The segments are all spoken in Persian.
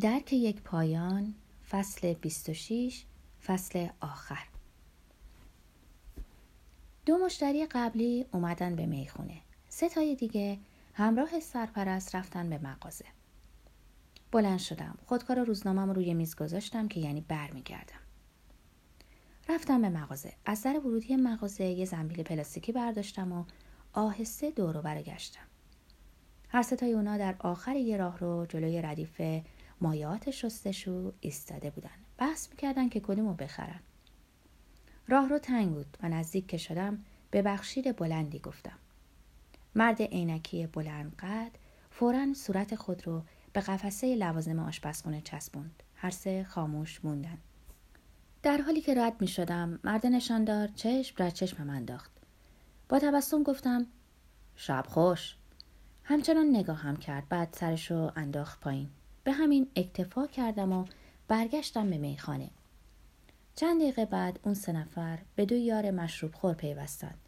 درک یک پایان فصل 26 فصل آخر. دو مشتری قبلی اومدن به می‌خونه. سه تای دیگه همراه سرپرست رفتن به مغازه. بلند شدم. خودکار روزنامم روی میز گذاشتم که یعنی برمیگردم. رفتم به مغازه. از در ورودی مغازه یه زنبیل پلاستیکی برداشتم و آهسته دورو برگشتم هر ستای اونا در آخر یه راه رو جلوی ردیف مایات شستشو ایستاده بودن. بحث می‌کردن که کدومو بخرن. راه رو تنگ بود و نزدیک که شدم به بخشید بلندی گفتم. مرد عینکی بلند قد فورا صورت خود رو به قفسه لوازم آشپزخونه چسبوند. هر سه خاموش موندن. در حالی که رد می شدم مرد نشاندار چشم چشم من انداخت. با تبسم گفتم شب خوش. همچنان نگاهم کرد بعد سرش رو انداخت پایین. به همین اکتفا کردم و برگشتم به میخانه. چند دقیقه بعد اون سه نفر به دو یار مشروب خور پیوستند.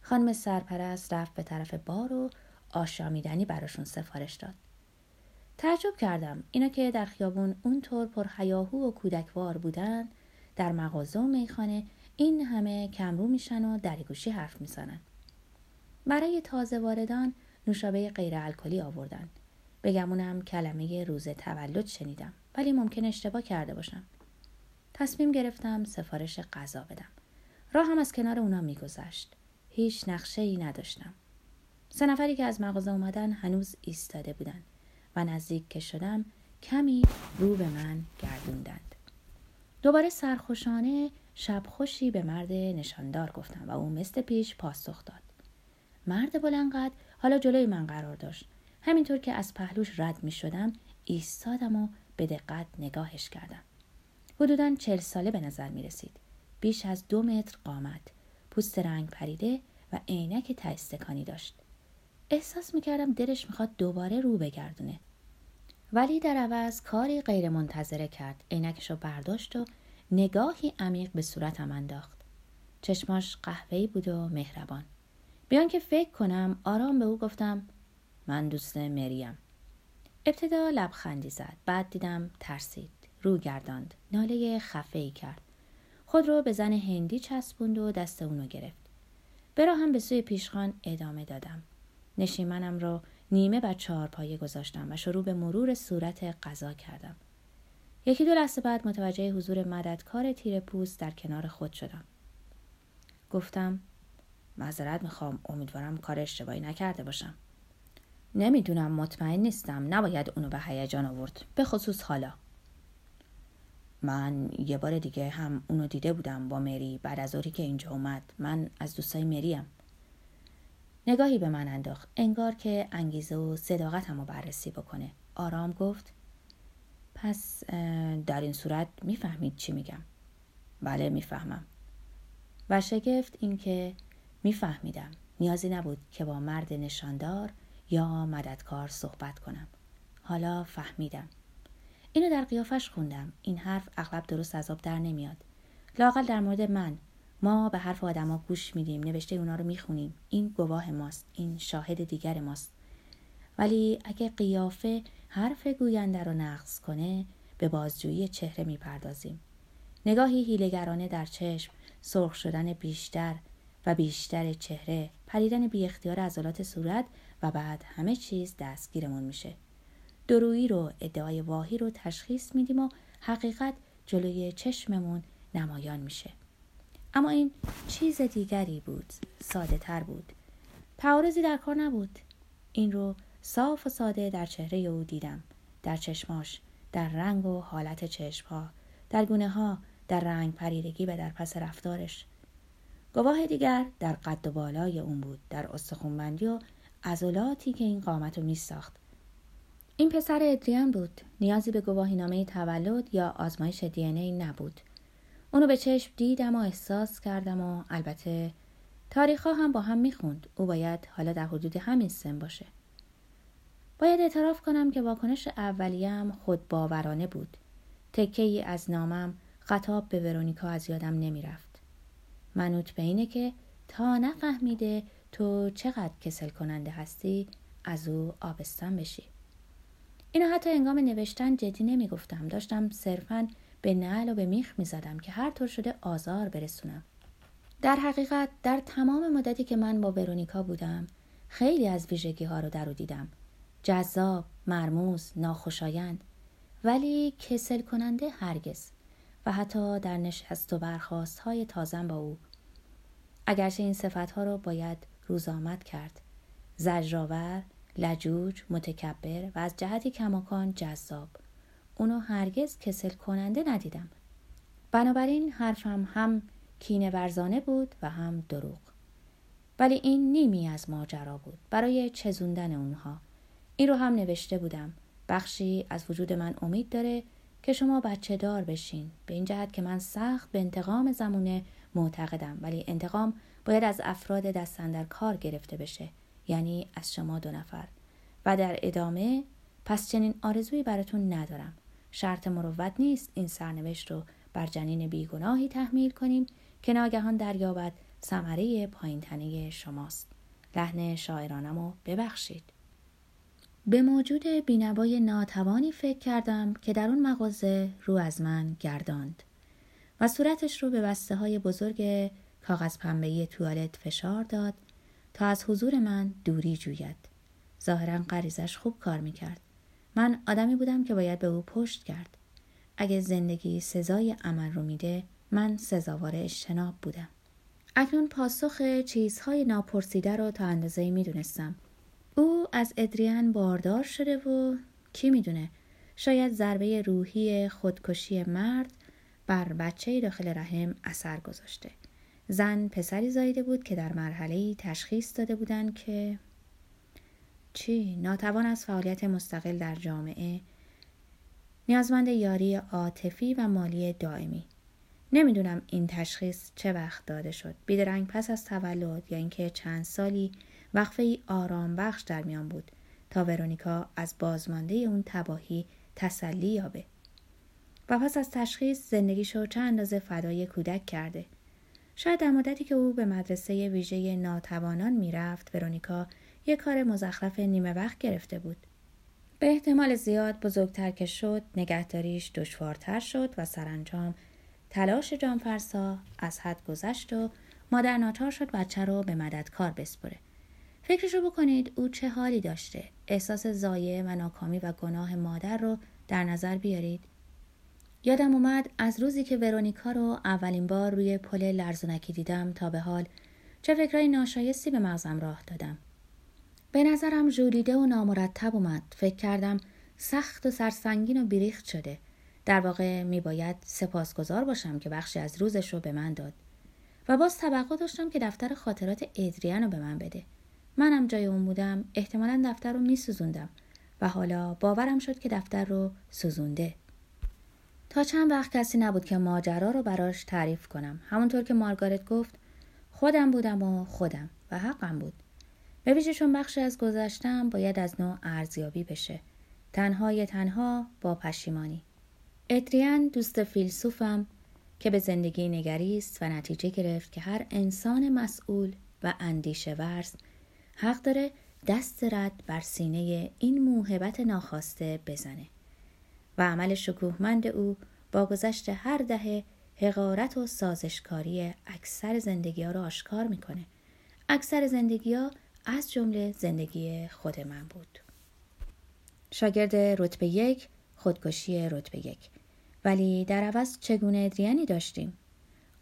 خانم سرپرست رفت به طرف بار و آشامیدنی براشون سفارش داد. تعجب کردم اینا که در خیابون اونطور پر حیاهو و کودکوار بودن در مغازه و میخانه این همه کمرو میشن و درگوشی حرف می‌زنن. برای تازه واردان نوشابه غیر الکلی آوردن. بگمونم کلمه روز تولد شنیدم ولی ممکن اشتباه کرده باشم. تصمیم گرفتم سفارش غذا بدم. راه هم از کنار اونا میگذشت. هیچ نقشه ای نداشتم. سه نفری که از مغازه اومدن هنوز ایستاده بودن و نزدیک که شدم کمی رو به من گردوندند. دوباره سرخوشانه شب خوشی به مرد نشاندار گفتم و او مثل پیش پاسخ داد. مرد بلنقد حالا جلوی من قرار داشت. همینطور که از پهلوش رد می شدم ایستادم و به دقت نگاهش کردم. حدودا چل ساله به نظر می رسید بیش از دو متر قامت پوست رنگ پریده و عینک تایستکانی داشت. احساس می کردم دلش می‌خواد دوباره رو بگردونه. ولی در عوض کاری غیر منتظره کرد. عینکش رو برداشت و نگاهی عمیق به صورتم انداخت. چشماش قهوه‌ای بود و مهربان. بیان که فکر کنم آرام به او گفتم من دوست مریم. ابتدا لبخندی زد. بعد دیدم ترسید. رو گرداند. ناله خفه ای کرد. خود رو به زن هندی چسبوند و دست اونو گرفت. برا هم به سوی پیشخان ادامه دادم. نشیمنم را نیمه بر چهار پایه گذاشتم و شروع به مرور صورت غذا کردم. یکی دو لحظه بعد متوجه حضور مددکار تیر پوست در کنار خود شدم. گفتم معذرت می‌خوام. امیدوارم کار اشتباهی نکرده باشم. نمی‌دونم مطمئن نیستم. نباید اونو به هیجان آورد. به خصوص حالا. من یه بار دیگه هم اونو دیده بودم با مری بعد از اوری که اینجا اومد. من از دوستای مریم. نگاهی به من انداخت. انگار که انگیزه و صداقتم رو بررسی بکنه. آرام گفت پس در این صورت می‌فهمید چی میگم. بله می‌فهمم. و شگفت اینکه میفهمیدم. نیازی نبود که با مرد نشاندار یا مددکار صحبت کنم. حالا فهمیدم. اینو در قیافش خوندم. این حرف اغلب درست از آب در نمیاد. لاقل در مورد من. ما به حرف آدما گوش میدیم. نوشته اونا رو می‌خونیم. این گواه ماست. این شاهد دیگر ماست. ولی اگه قیافه حرف گوینده رو نقض کنه به بازجویی چهره می‌پردازیم. نگاهی هیلگرانه در چشم سرخ شدن بیشتر و بیشتر چهره پریدن بی اختیار عضلات صورت و بعد همه چیز دستگیرمون میشه. درویی رو ادعای واهی رو تشخیص میدیم و حقیقت جلوی چشممون نمایان میشه. اما این چیز دیگری بود ساده تر بود. تعارضی در کار نبود. این رو صاف و ساده در چهره او دیدم. در چشماش در رنگ و حالت چشمها در گونه ها در رنگ پریدگی و در پس رفتارش. گواه دیگر در قد و بالای اون بود در استخونبندی و عضلاتی که این قامت رو میساخت. این پسر ادریان بود. نیازی به گواهینامه تولد یا آزمایش دی ای نبود. اونو به چشم دیدم و احساس کردم و البته تاریخ ها هم با هم می‌خوند. او باید حالا در حدود همین سن باشه. باید اعتراف کنم که واکنش اولیم خود باورانه بود. تکه ای از نامم خطاب به ورونیکا از یادم نمی‌رفت. منوط به اینه که تا نفهمیده تو چقدر کسل کننده هستی؟ از او آبستن بشی. اینو حتی انگام نوشتن جدی نمی‌گفتم. داشتم صرفا به نعل و به میخ می‌زدم که هر طور شده آزار برسونم. در حقیقت در تمام مدتی که من با ورونیکا بودم خیلی از ویژگی ها رو در او دیدم. جذاب، مرموز، ناخوشایند. ولی کسل کننده هرگز. و حتی در نشست و برخواست های تازم با او. اگرچه این صفت ها رو باید روز آمد کرد. زجرآور لجوج متکبر و از جهتی کماکان جذاب. اونو هرگز کسل کننده ندیدم. بنابراین حرفم هم کینه ورزانه بود و هم دروغ. ولی این نیمی از ماجرا بود برای چزوندن اونها. این رو هم نوشته بودم. بخشی از وجود من امید داره که شما بچه دار بشین. به این جهت که من سخت به انتقام زمونه معتقدم. ولی انتقام باید از افراد دستن در کار گرفته بشه یعنی از شما دو نفر. و در ادامه پس چنین آرزویی براتون ندارم. شرط مروت نیست این سرنوشت رو بر جنین بیگناهی تحمیل کنیم که ناگهان دریابد ثمره پایینتنه شماست. لحن شاعرانمو ببخشید. به موجود بینوای ناتوانی فکر کردم که در اون مغازه رو از من گرداند. و صورتش رو به بسته های بزرگ کاغذ پنبهی توالت فشار داد تا از حضور من دوری جوید. ظاهرا غریزش خوب کار می‌کرد. من آدمی بودم که باید به او پشت کرد. اگه زندگی سزای عمل رو میده من سزاوار اجتناب بودم. اکنون پاسخ چیزهای ناپرسیده رو تا اندازه می‌دونستم. او از ادریان باردار شده و کی می‌دونه شاید ضربه روحی خودکشی مرد بر بچه داخل رحم اثر گذاشته. زن پسری زایده بود که در مرحله تشخیص داده بودند که چی؟ ناتوان از فعالیت مستقل در جامعه نیازمند یاری عاطفی و مالی دائمی. نمی‌دونم این تشخیص چه وقت داده شد. بیدرنگ پس از تولد یا اینکه چند سالی وقفه ای آرام بخش در میان بود تا ورونیکا از بازمانده اون تباهی تسلی یابه. و پس از تشخیص زندگیشو چند اندازه فدای کودک کرده؟ شاید در مدتی که او به مدرسه ویژه ناتوانان می‌رفت ورونیکا یک کار مزخرف نیمه وقت گرفته بود. به احتمال زیاد بزرگتر که شد نگهداریش دشوارتر شد و سرانجام تلاش جانفرسا از حد گذشت و مادر ناچار شد بچه رو به مددکار بسپره. فکرشو بکنید او چه حالی داشته. احساس زایه و ناکامی و گناه مادر رو در نظر بیارید. یادم اومد از روزی که ورونیکا رو اولین بار روی پل لرزونکی دیدم تا به حال چه فکرهای ناشایستی به مغزم راه دادم. به نظرم ژولیده و نامرتب اومد. فکر کردم سخت و سرسنگین و بیریخت شده. در واقع می باید سپاسگزار باشم که بخشی از روزش رو به من داد. و باز توقع داشتم که دفتر خاطرات ادریان رو به من بده. منم جای اون بودم احتمالا دفتر رو می سوزوندم و حالا باورم شد که دفتر رو سوزونده. تا چند وقت کسی نبود که ماجرا رو براش تعریف کنم. همونطور که مارگارت گفت خودم بودم و خودم و حقم بود. به ویژه چون بخشی از گذشتم باید از نوع ارزیابی بشه. تنهای تنها با پشیمانی. ادریان دوست فیلسوفم که به زندگی نگریست و نتیجه گرفت که هر انسان مسئول و اندیشه ورز حق داره دست رد بر سینه این موهبت ناخواسته بزنه. و عمل شکوهمند او با گذشت هر دهه حقارت و سازشکاری اکثر زندگی ها را آشکار می‌کنه. اکثر زندگی ها از جمله زندگی خود من بود. شاگرد رتبه یک خودکشی رتبه یک ولی در عوض چگونه ادریانی داشتیم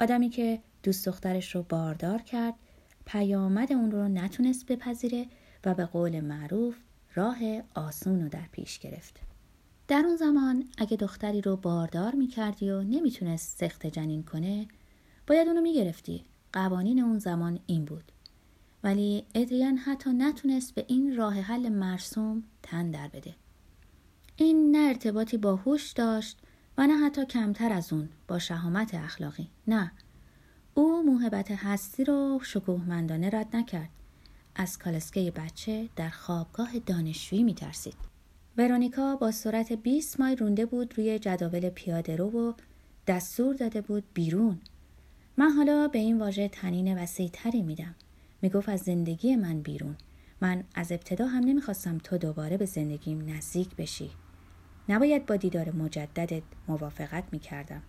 آدمی که دوست دخترش رو باردار کرد پیامد اون رو نتونست بپذیره و به قول معروف راه آسون رو در پیش گرفت در اون زمان اگه دختری رو باردار می‌کردی و نمی‌تونست سخت جنین کنه باید اونو می‌گرفتی. قوانین اون زمان این بود. ولی ادریان حتی نتونست به این راه حل مرسوم تن در بده. این نه ارتباطی با هوش داشت و نه حتی کمتر از اون با شهامت اخلاقی. نه. او موهبت هستی رو شکوهمندانه رد نکرد. از کالسکه بچه در خوابگاه دانشجویی میترسید. ورونیکا با سرعت 20 مایل رونده بود روی جداول پیاده رو و دستور داده بود بیرون. من حالا به این واژه تنین وسیع تری میدم. می‌گفت از زندگی من بیرون. من از ابتدا هم نمی‌خواستم تو دوباره به زندگیم نزدیک بشی. نباید با دیدار مجددت موافقت می‌کردم.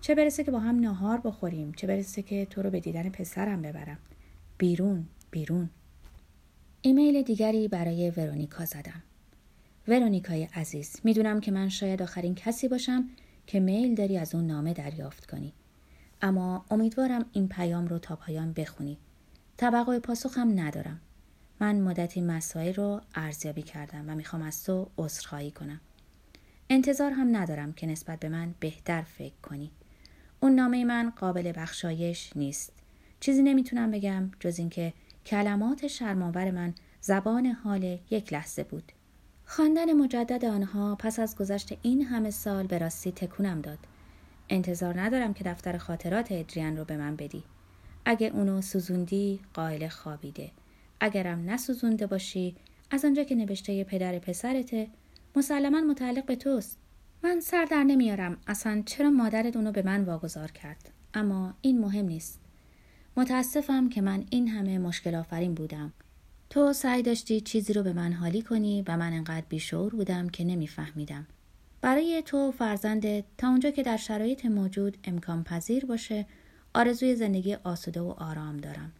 چه برسه که با هم ناهار بخوریم چه برسه که تو رو به دیدن پسرم ببرم. بیرون بیرون. ایمیل دیگری برای ورونیکا زدم. ورونیکای عزیز می‌دونم که من شاید آخرین کسی باشم که میل داری از اون نامه دریافت کنی. اما امیدوارم این پیام رو تا پایان بخونی. پاسخ هم ندارم. من مدتی مسائل رو ارزیابی کردم و می‌خوام از تو عذرخواهی کنم. انتظار هم ندارم که نسبت به من بهتر فکر کنی. اون نامه من قابل بخشایش نیست. چیزی نمی‌تونم بگم جز اینکه کلمات شرماور من زبان حال یک لحظه بود. خواندن مجدد آنها پس از گذشت این همه سال به راستی تکونم داد. انتظار ندارم که دفتر خاطرات ادریان رو به من بدی. اگه اونو سوزوندی قائل خوابیده. اگرم نسوزونده باشی از آنجا که نوشته پدر پسرته مسلما متعلق به توست. من سر در نمیارم. اصلا چرا مادرت اونو به من واگذار کرد؟ اما این مهم نیست. متاسفم که من این همه مشکل آفرین بودم. تو سعی داشتی چیزی رو به من حالی کنی و من انقدر بیشعور بودم که نمیفهمیدم. برای تو فرزندت تا اونجا که در شرایط موجود امکان پذیر باشه آرزوی زندگی آسوده و آرام دارم.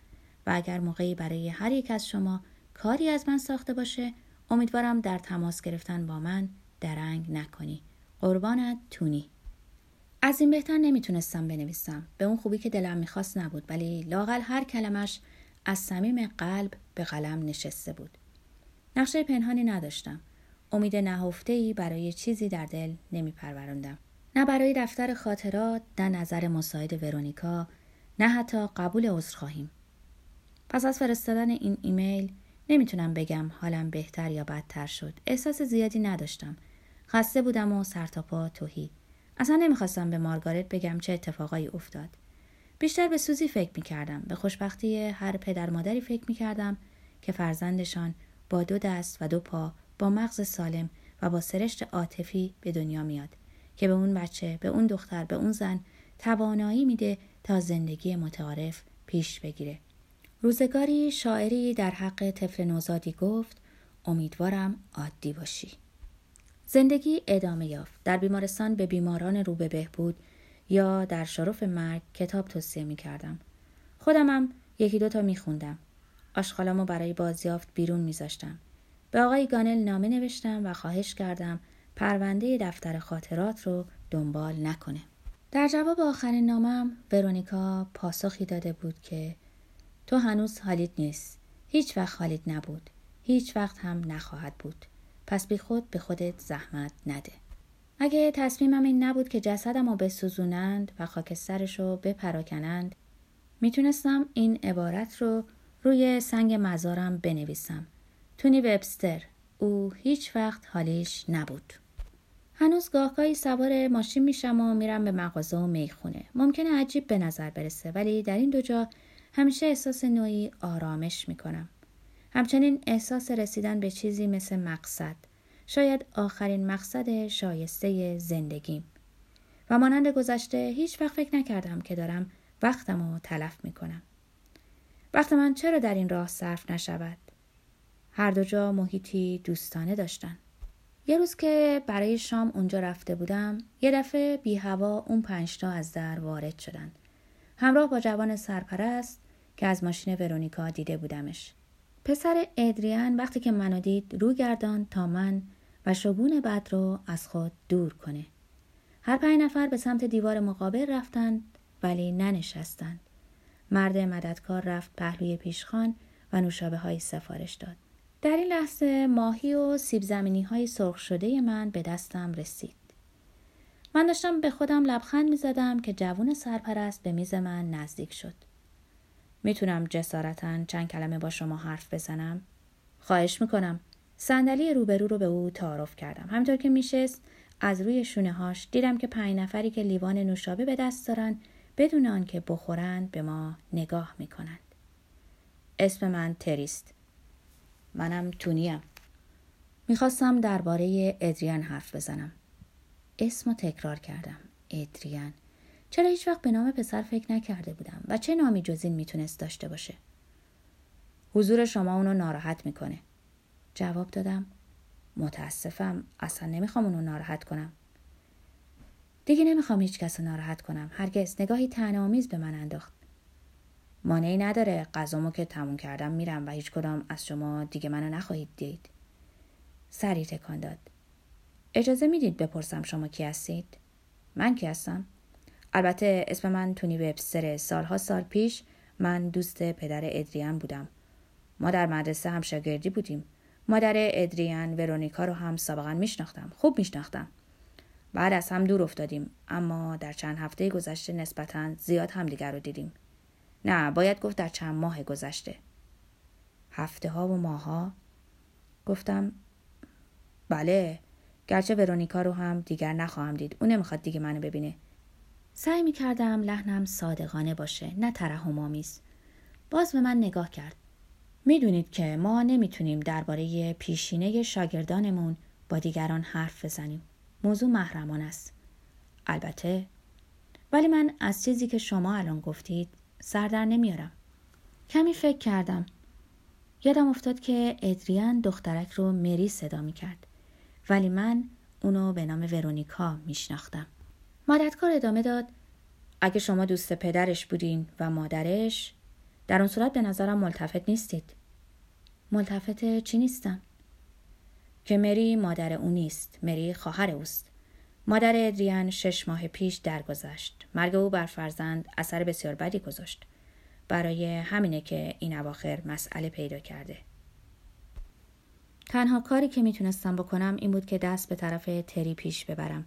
و اگر موقعی برای هر یک از شما کاری از من ساخته باشه امیدوارم در تماس گرفتن با من درنگ نکنی. قربانت تونی. از این بهتر نمی‌تونستم بنویسم. به اون خوبی که دلم می‌خواست نبود ولی لاقل هر کلمش از صمیم قلب به قلم نشسته بود. نقشه پنهانی نداشتم. امید ای برای چیزی در دل نمیپروراندم. نه برای دفتر خاطرات نه نظر مساعد ورونیکا نه حتی قبول عذرخواهیم. پس از فرستادن این ایمیل نمی‌تونم بگم حالم بهتر یا بدتر شد. احساس زیادی نداشتم. خسته بودم و سرتاپا توهی. اصلا نمی‌خواستم به مارگارت بگم چه اتفاقایی افتاد. بیشتر به سوزی فکر می‌کردم. به خوشبختی هر پدر مادری فکر می‌کردم که فرزندشان با دو دست و دو پا با مغز سالم و با سرشت عاطفی به دنیا میاد که به اون بچه به اون دختر به اون زن توانایی میده تا زندگی متعارف پیش بگیره. روزگاری شاعری در حق طفل نوزادی گفت امیدوارم عادی باشی. زندگی ادامه یافت. در بیمارستان به بیماران رو به بهبود یا در شرف مرگ کتاب توصیه می کردم. خودمم یکی دوتا می خوندم. آشغالامو برای بازیافت بیرون میذاشتم. به آقای گانل نامه نوشتم و خواهش کردم پرونده دفتر خاطرات رو دنبال نکنه. در جواب آخرین نامم ورونیکا پاسخی داده بود که تو هنوز حالیت نیست. هیچ وقت حالیت نبود. هیچ وقت هم نخواهد بود. پس بی خود به خودت زحمت نده. اگه تصمیمم این نبود که جسدم رو بسوزونند و خاکسترش رو بپراکنند می‌تونستم این عبارت رو روی سنگ مزارم بنویسم. تونی وبستر او هیچ وقت حالیش نبود. هنوز گاهگاهی سوار ماشین میشم و میرم به مغازه و می‌خونه. ممکنه عجیب به نظر برسه ولی در این دو جا همیشه احساس نوعی آرامش می‌کنم. همچنین احساس رسیدن به چیزی مثل مقصد شاید آخرین مقصد شایسته زندگیم. و مانند گذشته هیچ وقت فکر نکردم که دارم وقتم رو تلف می‌کنم. وقت من چرا در این راه صرف نشود؟ هر دو جا محیطی دوستانه داشتن. یه روز که برای شام اونجا رفته بودم یه دفعه بی هوا اون پنجتا از در وارد شدن. همراه با جوان سرپرست که از ماشین ورونیکا دیده بودمش. پسر ادریان وقتی که منو دید رو گردان تا من و شگون بد رو از خود دور کنه. هر پنج نفر به سمت دیوار مقابل رفتند ولی ننشستند. مرد مددکار رفت پهلوی پیشخان و نوشابه های سفارش داد. در این لحظه ماهی و سیب زمینی های سرخ شده من به دستم رسید. من داشتم به خودم لبخند می زدم که جوون سرپرست به میز من نزدیک شد. می‌تونم جسارتا چند کلمه با شما حرف بزنم؟ خواهش می‌کنم. صندلی روبرو رو به او تعارف کردم. همطور که میشست از روی شونه هاش دیدم که پنج نفری که لیوان نوشابه به دست دارن بدون آنکه بخورند به ما نگاه می‌کنند. اسم من تریست. منم تونیم. می‌خواستم درباره ادریان حرف بزنم. اسم تکرار کردم. ادریان. چرا هیچ وقت به نام پسر فکر نکرده بودم و چه نامی جز این می‌تونست داشته باشه حضور شما اونو ناراحت می‌کنه جواب دادم. متاسفم اصلا نمی‌خوام اونو ناراحت کنم. دیگه نمی‌خوام هیچ کس رو ناراحت کنم. هرگز. نگاهی تنامیز به من انداخت. مانعی نداره. غذامو که تموم کردم میرم و هیچ کدام از شما دیگه منو نخواهید دید. سری تکان داد. اجازه می‌دید بپرسم شما کی هستید؟ من کی هستم؟ البته اسم من تونی وبستر سالها سال پیش من دوست پدر ادریان بودم. ما در مدرسه هم شاگردی بودیم. مادر ادریان ورونیکا رو هم سابقا میشناختم. خوب میشناختم. بعد از هم دور افتادیم اما در چند هفته گذشته نسبتا زیاد همدیگر رو دیدیم. نه باید گفت در چند ماه گذشته. هفته ها و ماه ها گفتم بله گرچه ورونیکا رو هم دیگر نخواهم دید. اون نمی‌خواد دیگه منو ببینه. سعی می کردم لحنم صادقانه باشه نه ترحم آمیز. باز به من نگاه کرد. می‌دونید که ما نمی‌تونیم درباره پیشینه شاگردانمون با دیگران حرف بزنیم. موضوع محرمان است. البته ولی من از چیزی که شما الان گفتید سر در نمیارم. کمی فکر کردم. یادم افتاد که ادریان دخترک رو مری صدا می کرد ولی من اونو به نام ورونیکا میشناختم. مادتکار ادامه داد اگه شما دوست پدرش بودین و مادرش در اون صورت به نظرم ملتفت نیستید. ملتفت چی نیستم؟ که مری مادر او نیست مری خواهر اوست. مادر ادریان شش ماه پیش درگذشت. مرگ او بر فرزند اثر بسیار بدی گذاشت. برای همینه که این اواخر مسئله پیدا کرده. تنها کاری که می‌تونستم بکنم این بود که دست به طرف تری پیش ببرم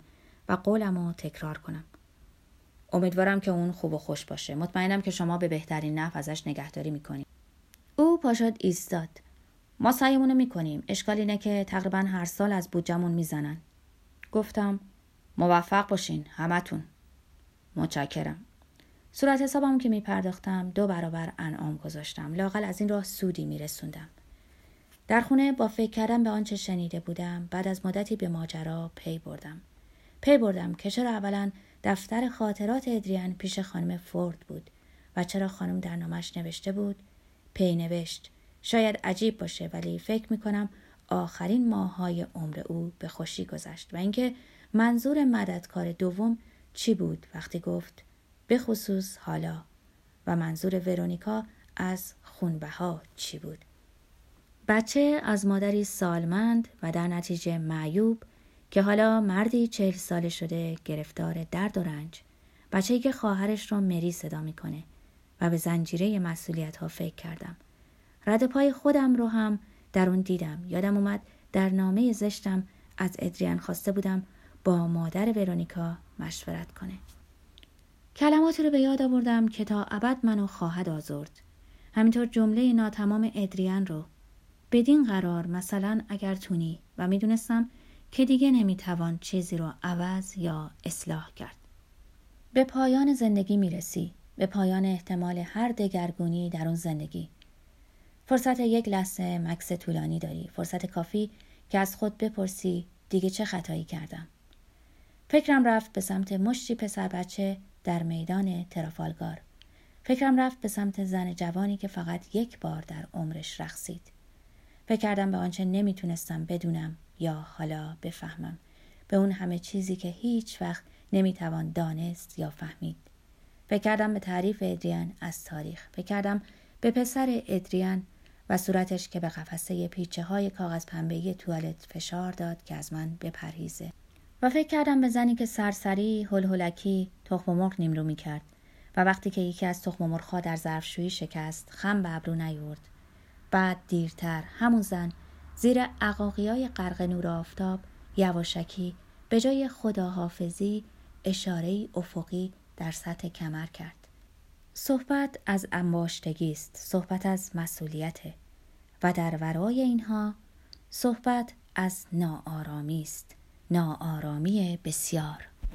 و قولم رو تکرار کنم. امیدوارم که اون خوب و خوش باشه. مطمئنم که شما به بهترین نحو ازش نگهداری می‌کنید. او پاشاد ایستاد. ما سعیمونو می‌کنیم. اشکال اینه که تقریبا هر سال از بودجمون می‌زنن. گفتم موفق باشین همتون. متشکرم. صورت حسابم که میپرداختم دو برابر انعام گذاشتم. لااقل از این راه سودی میرسوندم. در خونه با فکر کردن به آنچه شنیده بودم بعد از مدتی به ماجرا پی بردم پی بردم که چرا اولا دفتر خاطرات ادریان پیش خانم فورد بود و چرا خانم در نامه‌ش نوشته بود؟ پی نوشت. شاید عجیب باشه ولی فکر می‌کنم آخرین ماههای عمر او به خوشی گذشت و اینکه منظور مددکار دوم چی بود وقتی گفت به خصوص حالا و منظور ورونیکا از خونبها چی بود؟ بچه از مادری سالمند و در نتیجه معیوب که حالا مردی چهل ساله شده گرفتار درد و رنج بچه که خواهرش را مری صدا می‌کنه و به زنجیره مسئولیت ها فکر کردم. رد پای خودم رو هم در اون دیدم. یادم اومد در نامه زشتم از ادریان خواسته بودم با مادر ورونیکا مشورت کنه. کلماتی رو به یاد آوردم که تا ابد منو خواهد آزرد. همینطور جمله ناتمام ادریان رو. بدین قرار مثلا اگر تونی و می‌دونستم که دیگه نمی‌توان چیزی رو عوض یا اصلاح کرد. به پایان زندگی می‌رسی. به پایان احتمال هر دگرگونی در اون زندگی. فرصت یک لحظه مکس طولانی داری. فرصت کافی که از خود بپرسی دیگه چه خطایی کردم. فکرم رفت به سمت مشتی پسر بچه در میدان ترافالگار. فکرم رفت به سمت زن جوانی که فقط یک بار در عمرش رقصید. فکر کردم به آنچه نمی‌تونستم بدونم یا حالا بفهمم. به اون همه چیزی که هیچ وقت نمی‌توان دانست یا فهمید. فکر کردم به تعریف ادریان از تاریخ. فکر کردم به پسر ادریان و صورتش که به قفسه پیچه های کاغذ پنبه توالت فشار داد که از من بپرهیزه. و فکر کردم به زنی که سرسری هلهلکی تخم مرغ نیمرو می‌کرد و وقتی که یکی از تخم مرغها در ظرفشویی شکست خم به ابرو نیورد. بعد دیرتر همون زن زیر های غرق نور آفتاب یواشکی به جای خداحافظی اشاره افقی در سطح کمر کرد. صحبت از انباشتگی است، صحبت از مسئولیت و در ورای اینها صحبت از ناآرامی است، ناآرامی بسیار.